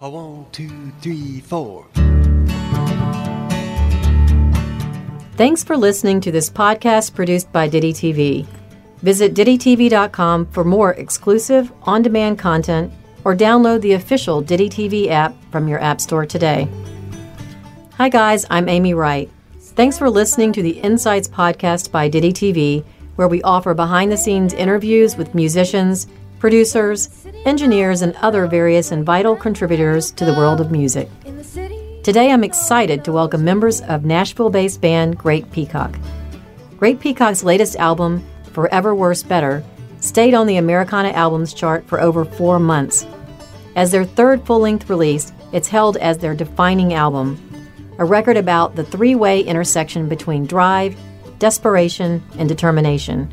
A one, two, three, four. Thanks for listening to this podcast produced by Ditty TV. Visit DittyTV.com for more exclusive, on demand content or download the official Ditty TV app from your App Store today. Hi, guys, I'm Amy Wright. Thanks for listening to the Insights podcast by Ditty TV, where we offer behind the scenes interviews with musicians, producers, engineers, and other various and vital contributors to the world of music. Today, I'm excited to welcome members of Nashville based band Great Peacock. Great Peacock's latest album, Forever Worse Better, stayed on the Americana Albums chart for over four months. As their third full length release, it's held as their defining album, a record about the three way intersection between drive, desperation, and determination.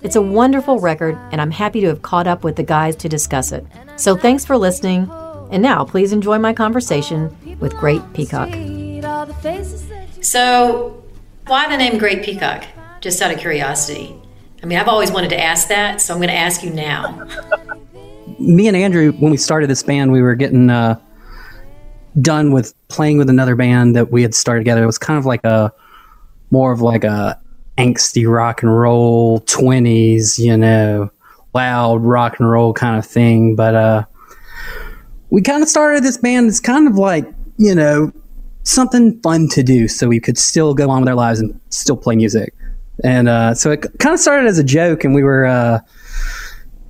It's a wonderful record, and I'm happy to have caught up with the guys to discuss it. So thanks for listening. And now, please enjoy my conversation with Great Peacock. So, why the name Great Peacock? Just out of curiosity. I mean, I've always wanted to ask that, so I'm going to ask you now. Me and Andrew, when we started this band, we were getting uh, done with playing with another band that we had started together. It was kind of like a more of like a angsty rock and roll 20s, you know, loud rock and roll kind of thing. But uh, we kind of started this band. It's kind of like, you know, something fun to do so we could still go on with our lives and still play music. And uh, so it kind of started as a joke, and we were uh,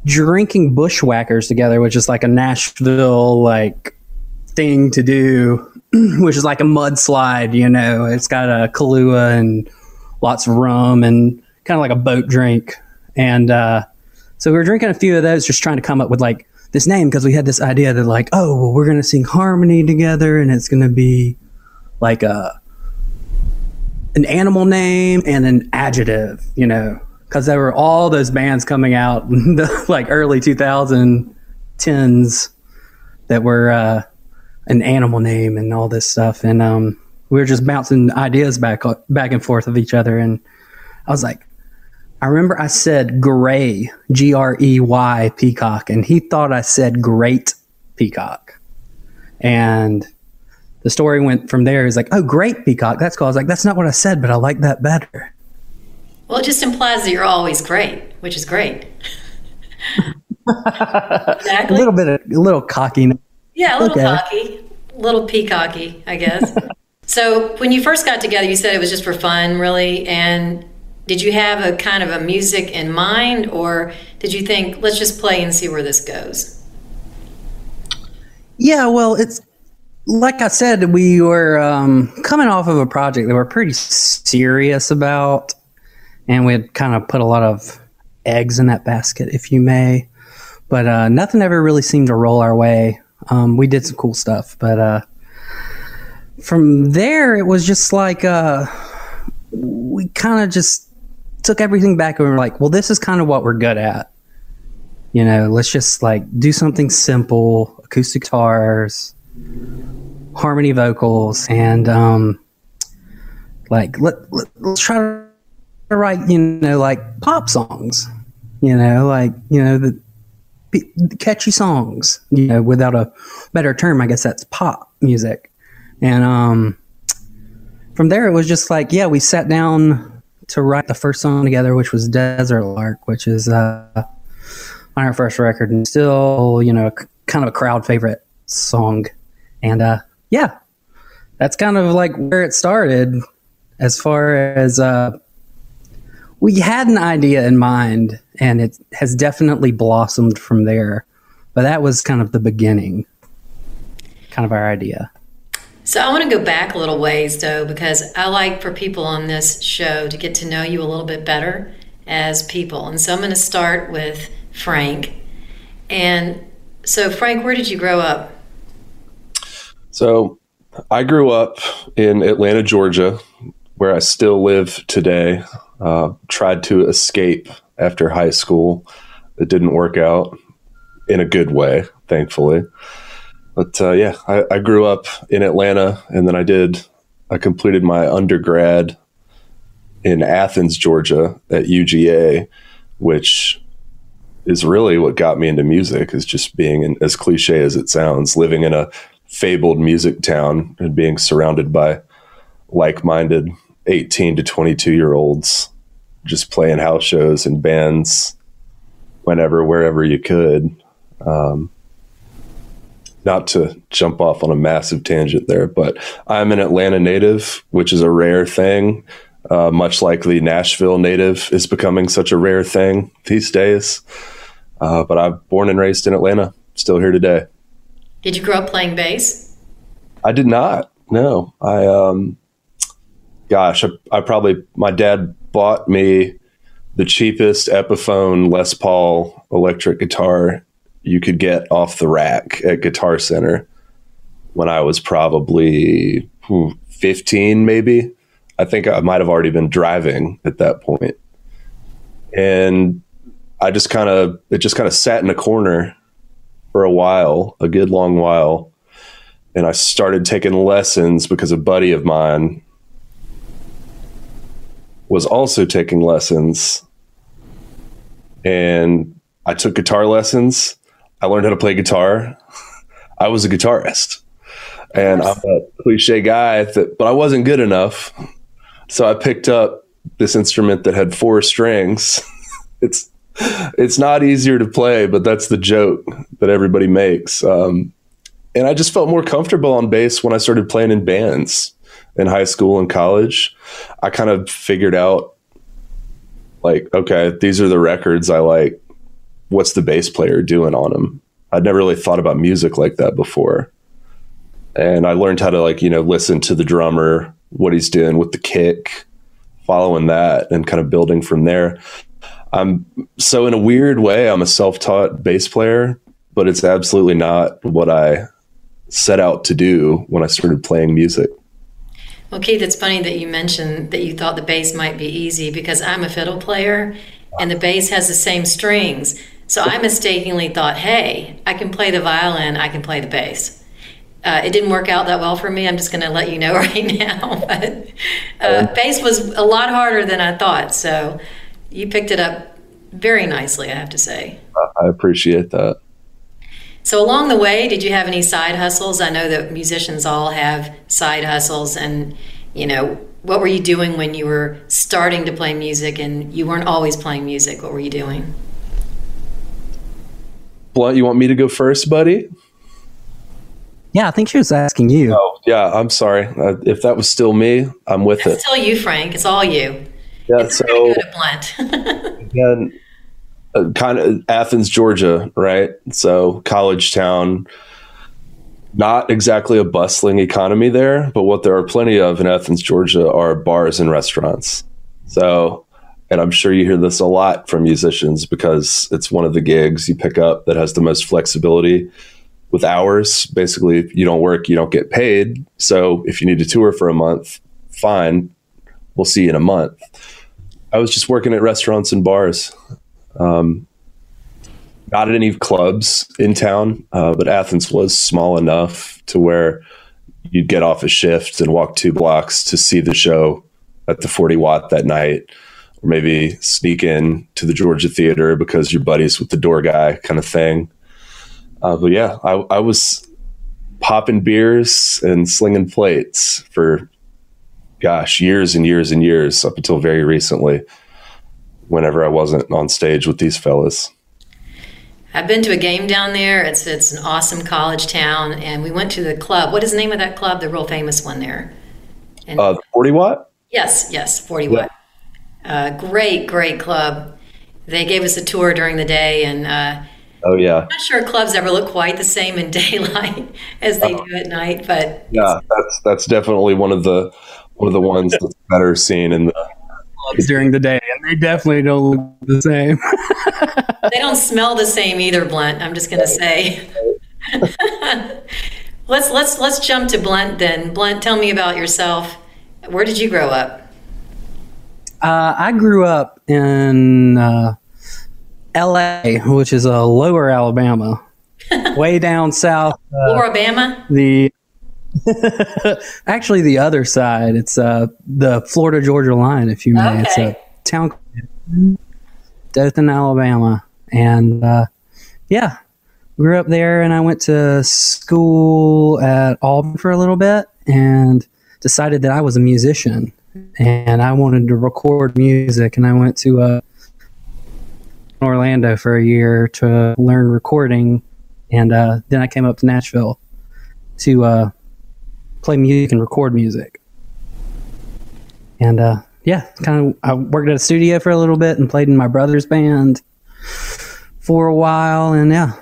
drinking bushwhackers together, which is like a Nashville like thing to do, which is like a mudslide. You know, it's got a Kahlua and lots of rum and kind of like a boat drink. And uh, so we were drinking a few of those, just trying to come up with like this name because we had this idea that like, oh, well, we're gonna sing harmony together, and it's gonna be like a an animal name and an adjective, you know, because there were all those bands coming out in the like early 2010s that were uh, an animal name and all this stuff, and um, we were just bouncing ideas back back and forth of each other, and I was like. I remember I said gray, G R E Y, peacock, and he thought I said great peacock. And the story went from there. He's like, "Oh, great peacock, that's cool." I was like, "That's not what I said, but I like that better." Well, it just implies that you're always great, which is great. exactly. A little bit, of, a little cocky. Yeah, a little okay. cocky, a little peacocky, I guess. so, when you first got together, you said it was just for fun, really, and did you have a kind of a music in mind, or did you think, let's just play and see where this goes? Yeah, well, it's like I said, we were um, coming off of a project that we're pretty serious about, and we had kind of put a lot of eggs in that basket, if you may. But uh, nothing ever really seemed to roll our way. Um, we did some cool stuff, but uh, from there, it was just like uh, we kind of just took everything back and we were like, well, this is kind of what we're good at. You know, let's just like do something simple, acoustic guitars harmony vocals and um, like let, let let's try to write you know like pop songs you know like you know the catchy songs you know without a better term i guess that's pop music and um from there it was just like yeah we sat down to write the first song together which was desert lark which is uh on our first record and still you know kind of a crowd favorite song and uh yeah, that's kind of like where it started as far as uh, we had an idea in mind and it has definitely blossomed from there. But that was kind of the beginning, kind of our idea. So I want to go back a little ways though, because I like for people on this show to get to know you a little bit better as people. And so I'm going to start with Frank. And so, Frank, where did you grow up? So I grew up in Atlanta, Georgia, where I still live today. Uh, tried to escape after high school. It didn't work out in a good way, thankfully. But uh, yeah, I, I grew up in Atlanta, and then I did. I completed my undergrad in Athens, Georgia, at UGA, which is really what got me into music is just being in, as cliche as it sounds living in a fabled music town and being surrounded by like-minded 18 to 22 year olds just playing house shows and bands whenever wherever you could um, not to jump off on a massive tangent there but i'm an atlanta native which is a rare thing uh, much like the nashville native is becoming such a rare thing these days uh, but i'm born and raised in atlanta still here today Did you grow up playing bass? I did not. No, I um, gosh, I, I probably my dad bought me the cheapest Epiphone Les Paul electric guitar you could get off the rack at Guitar Center when I was probably hmm, 15, maybe. I think I might have already been driving at that point. And I just kind of, it just kind of sat in a corner for a while, a good long while. And I started taking lessons because a buddy of mine was also taking lessons. And I took guitar lessons. I learned how to play guitar. I was a guitarist. And I'm a cliche guy, that, but I wasn't good enough. So I picked up this instrument that had four strings. it's it's not easier to play, but that's the joke that everybody makes. Um, and I just felt more comfortable on bass when I started playing in bands in high school and college. I kind of figured out, like, okay, these are the records I like. What's the bass player doing on them? I'd never really thought about music like that before. And I learned how to, like, you know, listen to the drummer, what he's doing with the kick, following that, and kind of building from there. I'm so in a weird way, I'm a self-taught bass player, but it's absolutely not what I set out to do when I started playing music. Well, Keith, it's funny that you mentioned that you thought the bass might be easy because I'm a fiddle player and the bass has the same strings. So I mistakenly thought, hey, I can play the violin, I can play the bass. Uh, it didn't work out that well for me. I'm just going to let you know right now. but uh, bass was a lot harder than I thought. So you picked it up very nicely, I have to say. I appreciate that. So along the way, did you have any side hustles? I know that musicians all have side hustles, and you know, what were you doing when you were starting to play music and you weren't always playing music? What were you doing? Blunt, you want me to go first, buddy? Yeah, I think she was asking you. Oh, yeah. I'm sorry. Uh, if that was still me, I'm with it. It's it. still you, Frank. It's all you. Yeah. It's So pretty good Blunt. again, uh, kind of Athens, Georgia, right? So college town. Not exactly a bustling economy there, but what there are plenty of in Athens, Georgia, are bars and restaurants. So, and I'm sure you hear this a lot from musicians because it's one of the gigs you pick up that has the most flexibility with hours. Basically, if you don't work, you don't get paid. So, if you need to tour for a month, fine, we'll see you in a month. I was just working at restaurants and bars. Um, not at any clubs in town, uh, but Athens was small enough to where you'd get off a shift and walk two blocks to see the show at the 40 watt that night, or maybe sneak in to the Georgia Theater because you're buddies with the door guy, kind of thing. Uh, but yeah, I, I was popping beers and slinging plates for, gosh, years and years and years up until very recently, whenever I wasn't on stage with these fellas. I've been to a game down there. It's it's an awesome college town, and we went to the club. What is the name of that club? The real famous one there. And Uh, 40 watt? yes, yes, forty watt. Uh, great, great club. They gave us a tour during the day, and uh, Oh, yeah. I'm not sure clubs ever look quite the same in daylight as they do at night. But Yeah, that's that's definitely one of the one of the ones that's better seen in the during the day, and they definitely don't look the same. they don't smell the same either, Blunt. I'm just gonna say. let's let's let's jump to Blunt then. Blunt, tell me about yourself. Where did you grow up? Uh, I grew up in uh, L.A., which is a lower Alabama, way down south. Uh, Alabama. the actually the other side. It's uh, the Florida Georgia line, if you may. It's a town called Dothan, Alabama. And uh, yeah, grew up there, and I went to school at Auburn for a little bit, and decided that I was a musician, and I wanted to record music, and I went to uh, Orlando for a year to learn recording, and uh, then I came up to Nashville to uh, play music and record music. And uh, yeah, kind of, I worked at a studio for a little bit and played in my brother's band for a while, and yeah,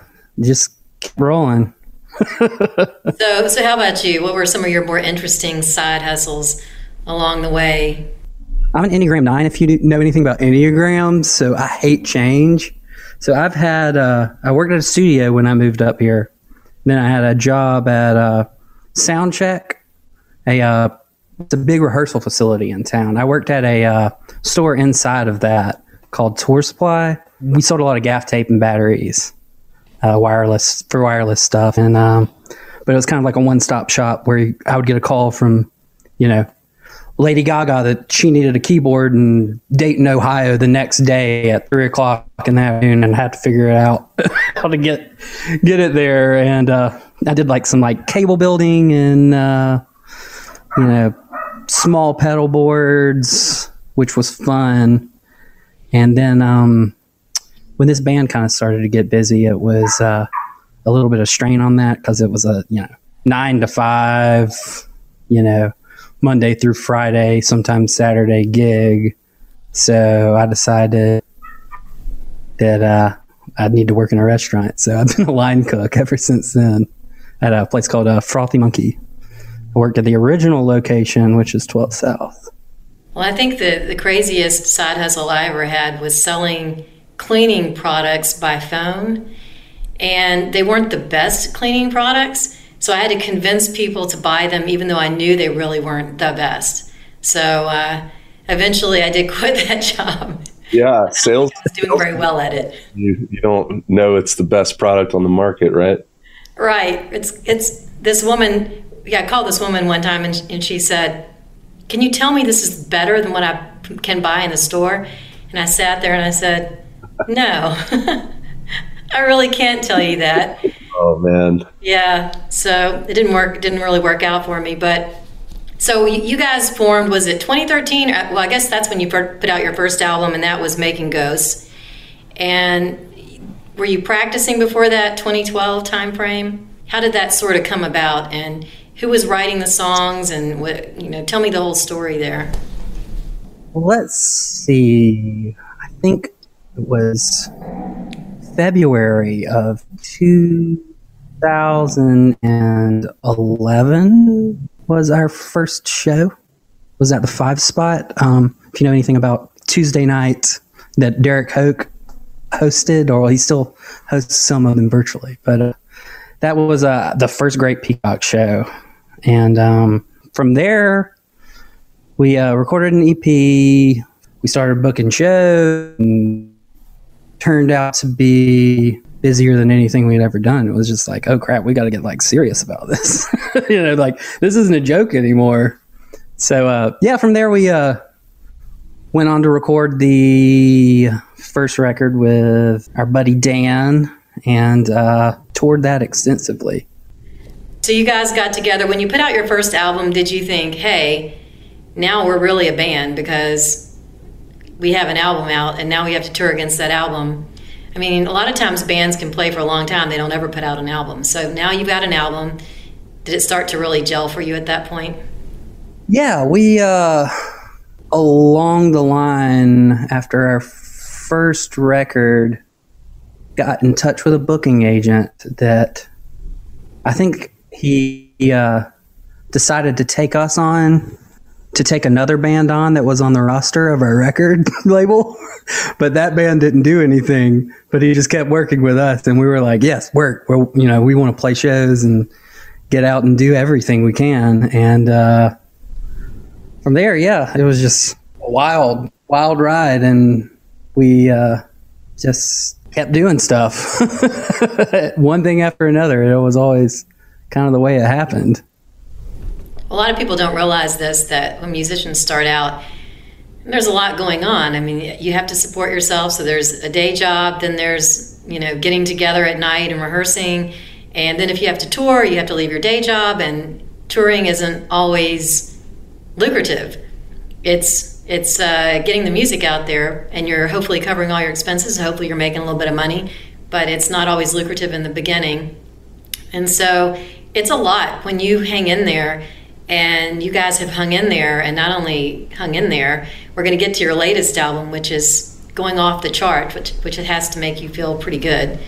just kept rolling. so, so how about you? What were some of your more interesting side hustles along the way? I'm an Enneagram 9 if you know anything about Enneagrams, so I hate change. So I've had, uh, I worked at a studio when I moved up here. Then I had a job at uh, Soundcheck, a, uh, it's a big rehearsal facility in town. I worked at a uh, store inside of that called Tour Supply. We sold a lot of gaff tape and batteries, uh, wireless for wireless stuff, and um, but it was kind of like a one stop shop where I would get a call from, you know, Lady Gaga that she needed a keyboard in Dayton, Ohio, the next day at three o'clock in the afternoon, and had to figure it out how to get get it there. And uh, I did like some like cable building and uh, you know small pedal boards, which was fun. And then um, when this band kind of started to get busy, it was uh, a little bit of strain on that because it was a you know nine to five, you know Monday through Friday, sometimes Saturday gig. So I decided that uh, I'd need to work in a restaurant. So I've been a line cook ever since then at a place called uh, Frothy Monkey. I worked at the original location, which is 12 South. Well, I think the, the craziest side hustle I ever had was selling cleaning products by phone. And they weren't the best cleaning products. So I had to convince people to buy them, even though I knew they really weren't the best. So uh, eventually I did quit that job. Yeah, sales. I was doing very well at it. You, you don't know it's the best product on the market, right? Right. It's it's this woman. Yeah, I called this woman one time and, and she said, "Can you tell me this is better than what I can buy in the store?" And I sat there and I said, "No, I really can't tell you that." Oh man. Yeah. So it didn't work. It didn't really work out for me. But so you guys formed. Was it 2013? Uh, well, I guess that's when you put out your first album, and that was Making Ghosts. And were you practicing before that 2012 timeframe? How did that sort of come about? And who was writing the songs? And what you know? Tell me the whole story there. Let's see. I think it was February of 2011 was our first show. Was at the Five Spot. Um, if you know anything about Tuesday night that Derek Hoke hosted, or he still hosts some of them virtually, but uh, that was uh, the first Great Peacock show. And um, from there, we uh, recorded an EP. We started booking shows. And turned out to be busier than anything we'd ever done. It was just like, oh crap, we got to get like serious about this. you know, like this isn't a joke anymore. So uh, yeah, from there we uh, went on to record the first record with our buddy Dan and uh, toured that extensively. So you guys got together when you put out your first album. Did you think, hey, now we're really a band because we have an album out and now we have to tour against that album? I mean, a lot of times bands can play for a long time, they don't ever put out an album. So now you've got an album. Did it start to really gel for you at that point? Yeah, we uh along the line after our first record got in touch with a booking agent that I think he uh, decided to take us on to take another band on that was on the roster of our record label. But that band didn't do anything but he just kept working with us. And we were like yes work. Well you know we want to play shows and get out and do everything we can. And uh, from there yeah it was just a wild wild ride. And we uh, just kept doing stuff. One thing after another. It was always kind of the way it happened a lot of people don't realize this that when musicians start out there's a lot going on. I mean, you have to support yourself. So there's a day job, then there's, you know, getting together at night and rehearsing. And then if you have to tour, you have to leave your day job. And touring isn't always lucrative. It's it's uh, getting the music out there, and you're hopefully covering all your expenses. Hopefully, you're making a little bit of money, but it's not always lucrative in the beginning. And so, it's a lot when you hang in there and you guys have hung in there and not only hung in there we're going to get to your latest album which is going off the chart which, which it has to make you feel pretty good.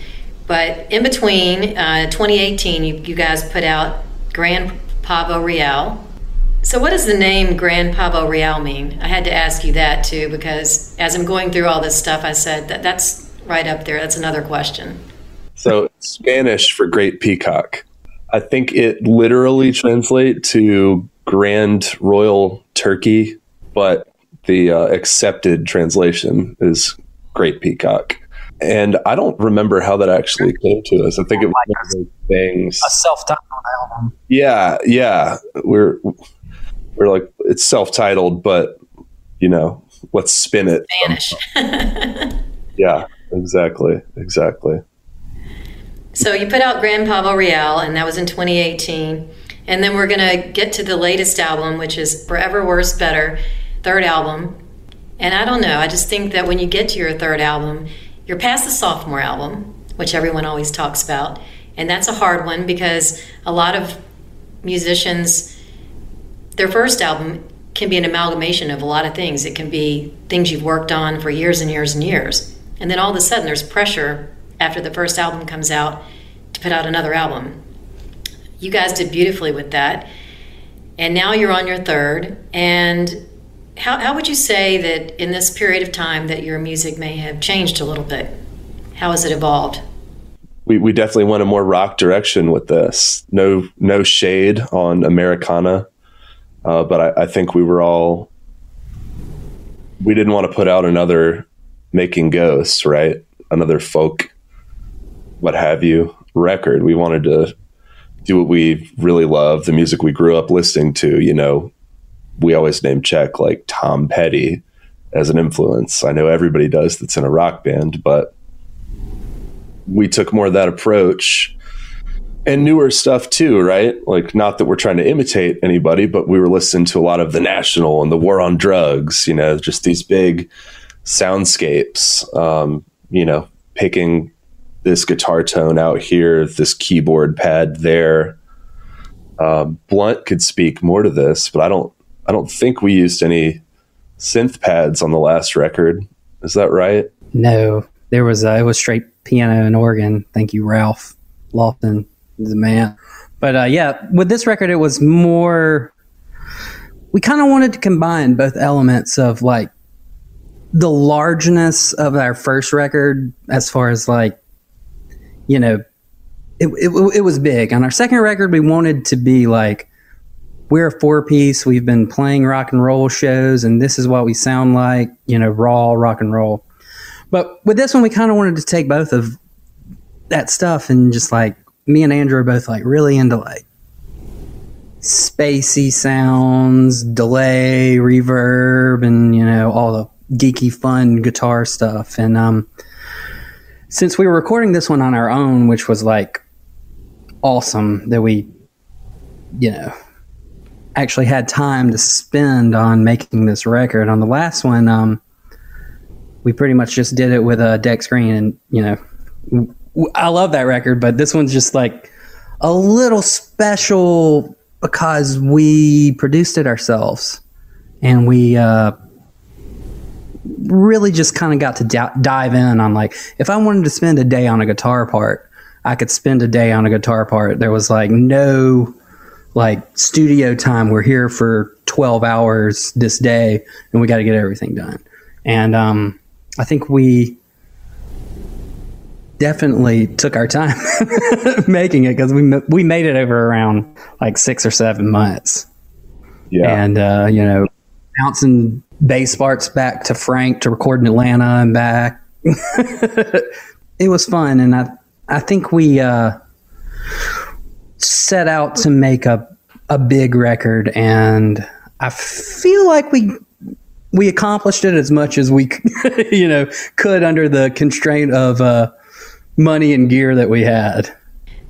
But in between uh, 2018 you, you guys put out gran pavo real. So what does the name gran pavo real mean? I had to ask you that too because as i'm going through all this stuff i said that that's right up there. That's another question. So spanish for great peacock I think it literally translates to Grand Royal Turkey, but the uh, accepted translation is Great Peacock. And I don't remember how that actually came to us. I think it was one of those things. A self-titled album. Yeah, yeah. We're we're like it's self-titled, but you know, let's spin it. Spanish. yeah, exactly, exactly. So you put out Gran Pavo Real, and that was in 2018. And then we're going to get to the latest album, which is Forever Worse Better, third album. And I don't know, I just think that when you get to your third album, you're past the sophomore album, which everyone always talks about. And that's a hard one because a lot of musicians, their first album can be an amalgamation of a lot of things. It can be things you've worked on for years and years and years. And then all of a sudden, there's pressure after the first album comes out to put out another album. You guys did beautifully with that. And now you're on your third. And how, how would you say that in this period of time that your music may have changed a little bit? How has it evolved? We, we definitely went a more rock direction with this. No no shade on Americana, uh, but I, I think we were all we didn't want to put out another making ghosts, right? Another folk what have you record. We wanted to do what we really love, the music we grew up listening to. You know, we always name check like Tom Petty as an influence. I know everybody does that's in a rock band, but we took more of that approach and newer stuff too, right? Like, not that we're trying to imitate anybody, but we were listening to a lot of The National and The War on Drugs, you know, just these big soundscapes, um, you know, picking this guitar tone out here, this keyboard pad there. Uh, Blunt could speak more to this, but I don't. I don't think we used any synth pads on the last record. Is that right? No, there was. A, it was straight piano and organ. Thank you, Ralph Lofton, the man. But uh, yeah, with this record, it was more. We kind of wanted to combine both elements of like the largeness of our first record, as far as like you know, it, it, it was big. On our second record, we wanted to be like, we're a four piece. We've been playing rock and roll shows, and this is what we sound like, you know, raw rock and roll. But with this one, we kind of wanted to take both of that stuff and just like, me and Andrew are both like really into like spacey sounds, delay, reverb, and, you know, all the geeky, fun guitar stuff. And, um, since we were recording this one on our own, which was like awesome that we, you know, actually had time to spend on making this record. On the last one, um, we pretty much just did it with a Dexter Green, and you know, I love that record, but this one's just like a little special because we produced it ourselves, and we. Uh, really just kind of got to d- dive in on like if I wanted to spend a day on a guitar part, I could spend a day on a guitar part. There was like no like studio time. We're here for 12 hours this day and we got to get everything done. And um, I think we definitely took our time making it because we we made it over around like six or seven months. Yeah, and uh, you know, bouncing bass parts back to Frank to record in Atlanta and back. it was fun, and I I think we uh, set out to make a a big record, and I feel like we we accomplished it as much as we you know could under the constraint of uh, money and gear that we had.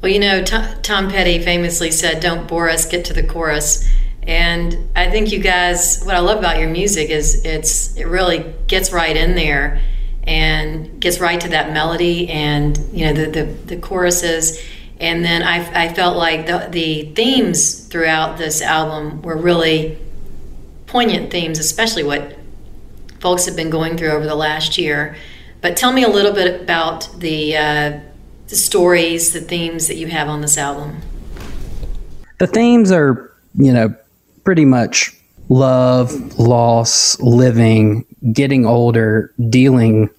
Well, you know, Tom, Tom Petty famously said, "Don't bore us, get to the chorus." And I think you guys, what I love about your music is it's it really gets right in there and gets right to that melody and you know the the, the choruses. And then I, I felt like the, the themes throughout this album were really poignant themes, especially what folks have been going through over the last year. But tell me a little bit about the, uh, the stories, the themes that you have on this album. The themes are, you know, pretty much love, loss, living, getting older, dealing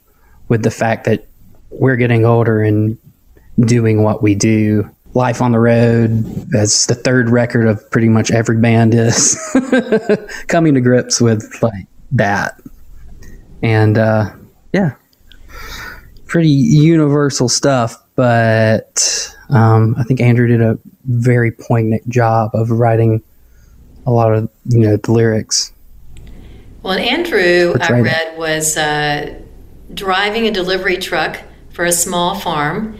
with the fact that we're getting older and doing what we do. Life on the road, as the third record of pretty much every band is, coming to grips with like that. And uh, yeah, pretty universal stuff. But um, I think Andrew did a very poignant job of writing a lot of you know the lyrics. Well, and Andrew, I read, was uh, driving a delivery truck for a small farm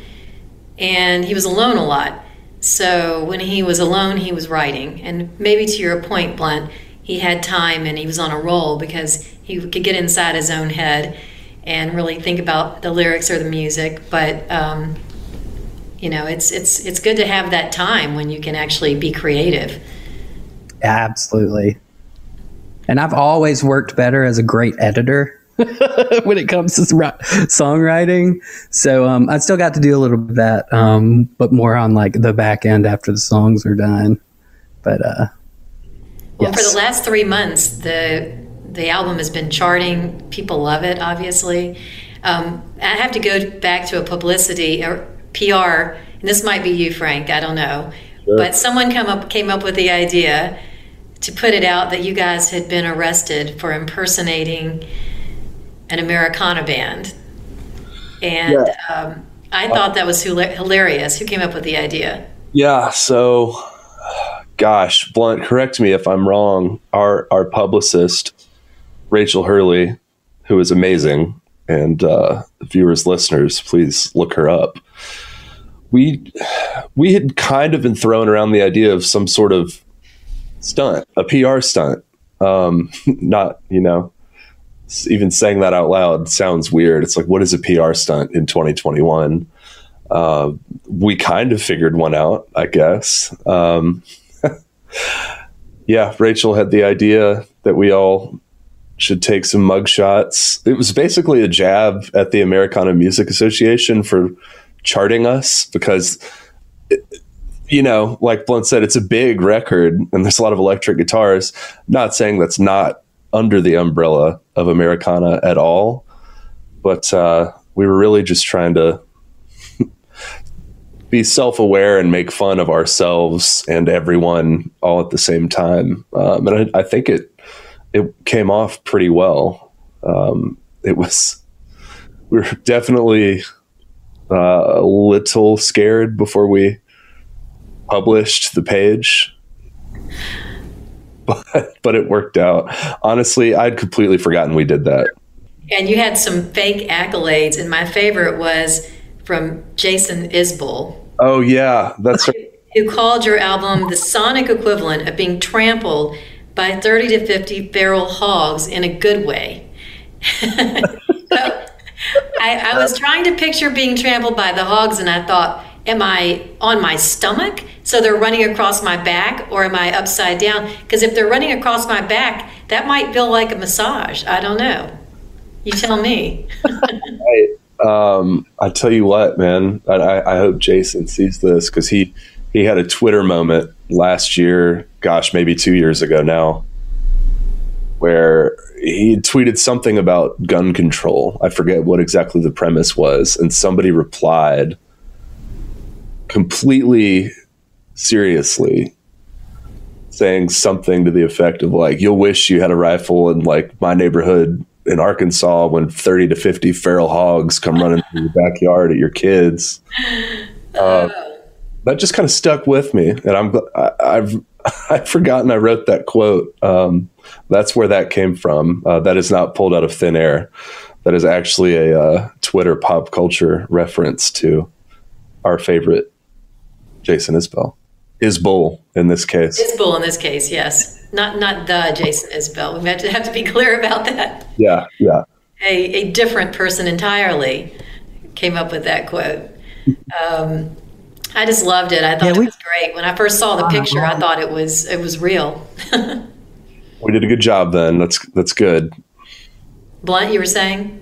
and he was alone a lot. So when he was alone, he was writing. And maybe to your point, Blunt, he had time and he was on a roll because he could get inside his own head and really think about the lyrics or the music. But um, you know, it's it's it's good to have that time when you can actually be creative. Absolutely. And I've always worked better as a great editor when it comes to songwriting. So um, I still got to do a little bit of that, um, but more on like the back end after the songs are done. But uh, well, yes. for the last three months, the the album has been charting. People love it, obviously. Um, I have to go back to a publicity or PR, and this might be you, Frank. I don't know, sure. but someone come up came up with the idea to put it out that you guys had been arrested for impersonating an Americana band. And yeah. um, I thought that was hilarious. Who came up with the idea? Yeah, so gosh, Blunt, correct me if I'm wrong. Our our publicist, Rachel Hurley, who is amazing, and uh, viewers, listeners, please look her up. We we had kind of been throwing around the idea of some sort of stunt, a PR stunt. Um, not you know even saying that out loud sounds weird. It's like, what is a PR stunt in 2021? Uh, we kind of figured one out, I guess. Um, yeah, Rachel had the idea that we all should take some mug shots. It was basically a jab at the Americana Music Association for charting us because, it, you know, like Blunt said, it's a big record and there's a lot of electric guitars. Not saying that's not under the umbrella of Americana at all. But uh, we were really just trying to be self aware and make fun of ourselves and everyone all at the same time. Um, and I, I, think it it came off pretty well. Um, it was we were definitely uh, a little scared before we published the page but but it worked out. Honestly, I'd completely forgotten we did that. And you had some fake accolades, and my favorite was from Jason Isbell. Oh yeah, that's right. Who called your album the sonic equivalent of being trampled by 30 to 50 feral hogs in a good way. I, I was trying to picture being trampled by the hogs, and I thought, am I on my stomach? So they're running across my back, or am I upside down? Because if they're running across my back, that might feel like a massage. I don't know. You tell me. I, um, I tell you what, man. I, I hope Jason sees this because he he had a Twitter moment last year. Gosh, maybe two years ago now, where he tweeted something about gun control. I forget what exactly the premise was, and somebody replied completely seriously saying something to the effect of like you'll wish you had a rifle in like my neighborhood in Arkansas when 30 to 50 feral hogs come running through your backyard at your kids. Uh, that just kind of stuck with me, and I'm I, I've I've forgotten I wrote that quote. Um, that's where that came from. Uh, that is not pulled out of thin air. That is actually a uh, Twitter pop culture reference to our favorite Jason Isbell. Isbell in this case. Isbell in this case, yes. Not not the Jason Isbell. We have to have to be clear about that. Yeah, yeah. A, a different person entirely came up with that quote. Um, I just loved it. I thought yeah, we, it was great. When I first saw the picture, I thought it was it was real. we did a good job then. That's that's good. Blunt, you were saying?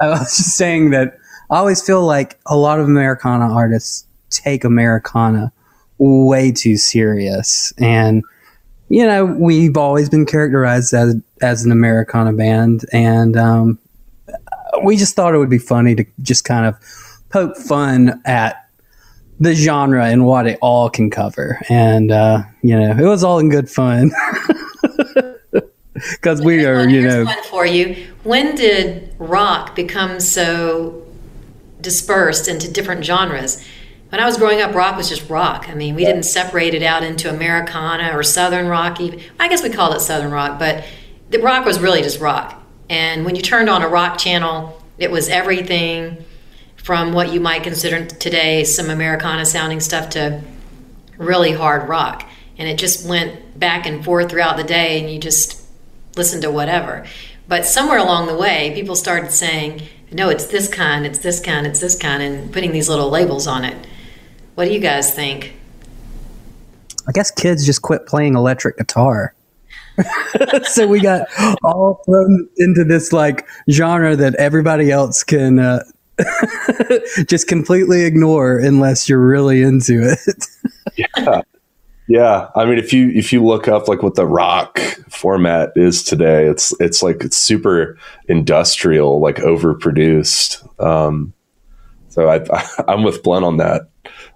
I was just saying that I always feel like a lot of Americana artists take Americana way too serious. And, you know, we've always been characterized as, as an Americana band. And um, we just thought it would be funny to just kind of poke fun at the genre and what it all can cover. And, uh, you know, it was all in good fun. Because we are, you know. One for you. When did rock become so dispersed into different genres? When I was growing up, rock was just rock. I mean, we didn't separate it out into Americana or Southern rock. Even I guess we called it Southern rock, but the rock was really just rock. And when you turned on a rock channel, it was everything from what you might consider today some Americana sounding stuff to really hard rock. And it just went back and forth throughout the day, and you just listened to whatever. But somewhere along the way, people started saying, no, it's this kind, it's this kind, it's this kind, and putting these little labels on it. What do you guys think? I guess kids just quit playing electric guitar. so we got all thrown into this like genre that everybody else can uh, just completely ignore unless you're really into it. yeah. Yeah, I mean, if you if you look up like what the rock format is today, it's it's like it's super industrial, like overproduced. Um, so I, I am with Blunt on that.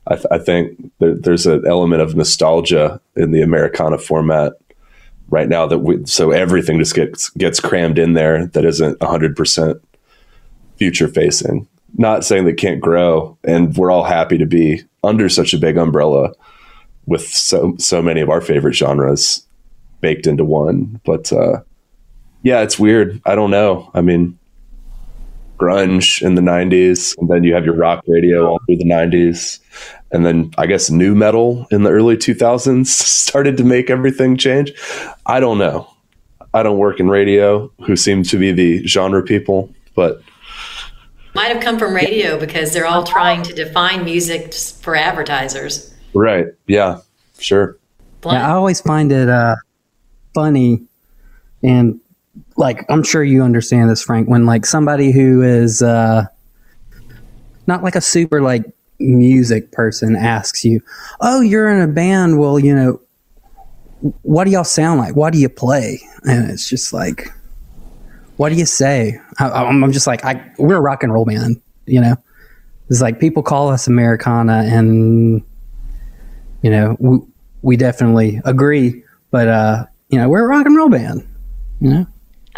I, th- I think there, there's an element of nostalgia in the Americana format right now that we so everything just gets gets crammed in there that isn't 100% future facing. Not saying they can't grow and we're all happy to be under such a big umbrella with so so many of our favorite genres baked into one. But uh, yeah it's weird. I don't know. I mean grunge in the 90s and then you have your rock radio all through the 90s and then I guess nu metal in the early 2000s started to make everything change. I don't know. I don't work in radio, who seem to be the genre people, but might have come from radio because they're all trying to define music for advertisers. Right. Yeah. Sure. Yeah, I always find it uh, funny and like I'm sure you understand this, Frank, when like somebody who is uh, not like a super like music person asks you, "Oh, you're in a band. Well, you know, what do y'all sound like? What do you play?" And it's just like, "What do you say?" I, am just like, I, "We're a rock and roll band." You know, it's like people call us Americana, and you know, we, we definitely agree. But uh, you know, we're a rock and roll band. You know.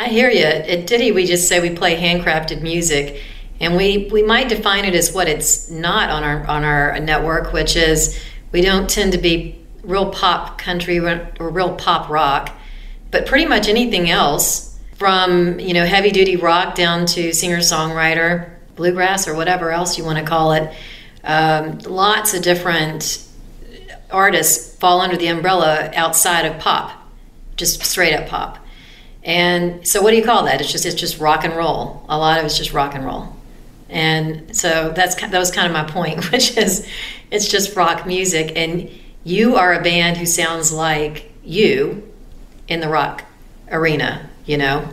I hear you. At Ditty, we just say we play handcrafted music and we we might define it as what it's not on our on our network, which is we don't tend to be real pop country or real pop rock, but pretty much anything else from you know heavy duty rock down to singer songwriter, bluegrass or whatever else you want to call it. Um, lots of different artists fall under the umbrella outside of pop, just straight up pop. And so, what do you call that? It's just it's just rock and roll. A lot of it's just rock and roll. And so that's that was kind of my point, which is it's just rock music, and you are a band who sounds like you in the rock arena. You know,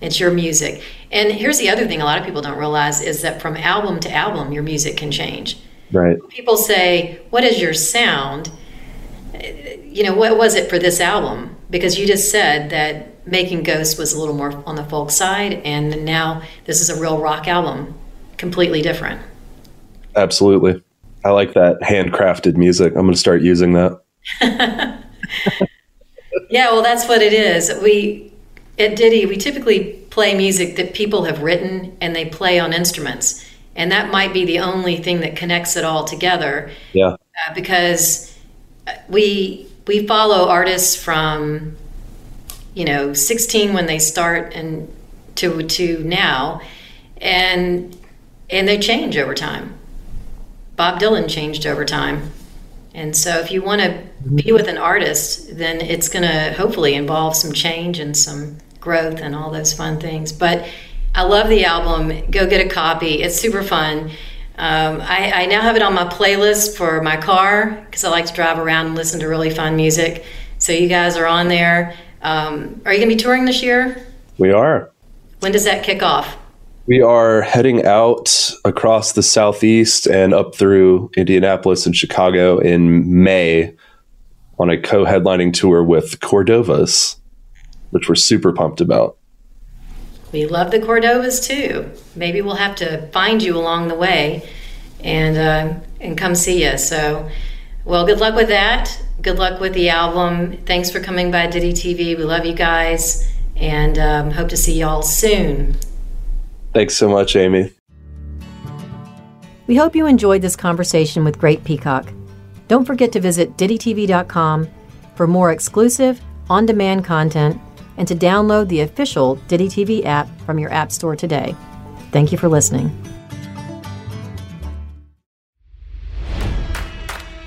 it's your music. And here's the other thing: a lot of people don't realize is that from album to album, your music can change. Right. People say, "What is your sound?" You know, what was it for this album? Because you just said that Making Ghosts was a little more on the folk side, and now this is a real rock album completely different. Absolutely. I like that handcrafted music. I'm going to start using that. yeah, well, that's what it is. We at Ditty, we typically play music that people have written and they play on instruments. And that might be the only thing that connects it all together. Yeah. uh, because we we follow artists from you know 16 when they start and to to now. And and they change over time. Bob dylan changed over time. And so if you want to be with an artist then it's going to hopefully involve some change and some growth and all those fun things. But i love the album. Go get a copy. It's super fun. Um, I, I now have it on my playlist for my car because I like to drive around and listen to really fun music. So you guys are on there. Um, are you going to be touring this year? We are. When does that kick off? We are heading out across the southeast and up through Indianapolis and Chicago in May on a co-headlining tour with Cordovas, which we're super pumped about. We love the Cordovas too. Maybe we'll have to find you along the way and uh, and come see you. So, well, good luck with that. Good luck with the album. Thanks for coming by Ditty TV. We love you guys and um, hope to see y'all soon. Thanks so much, Amy. We hope you enjoyed this conversation with Great Peacock. Don't forget to visit DittyTV.com for more exclusive, on demand content and to download the official Ditty TV app from your App Store today. Thank you for listening.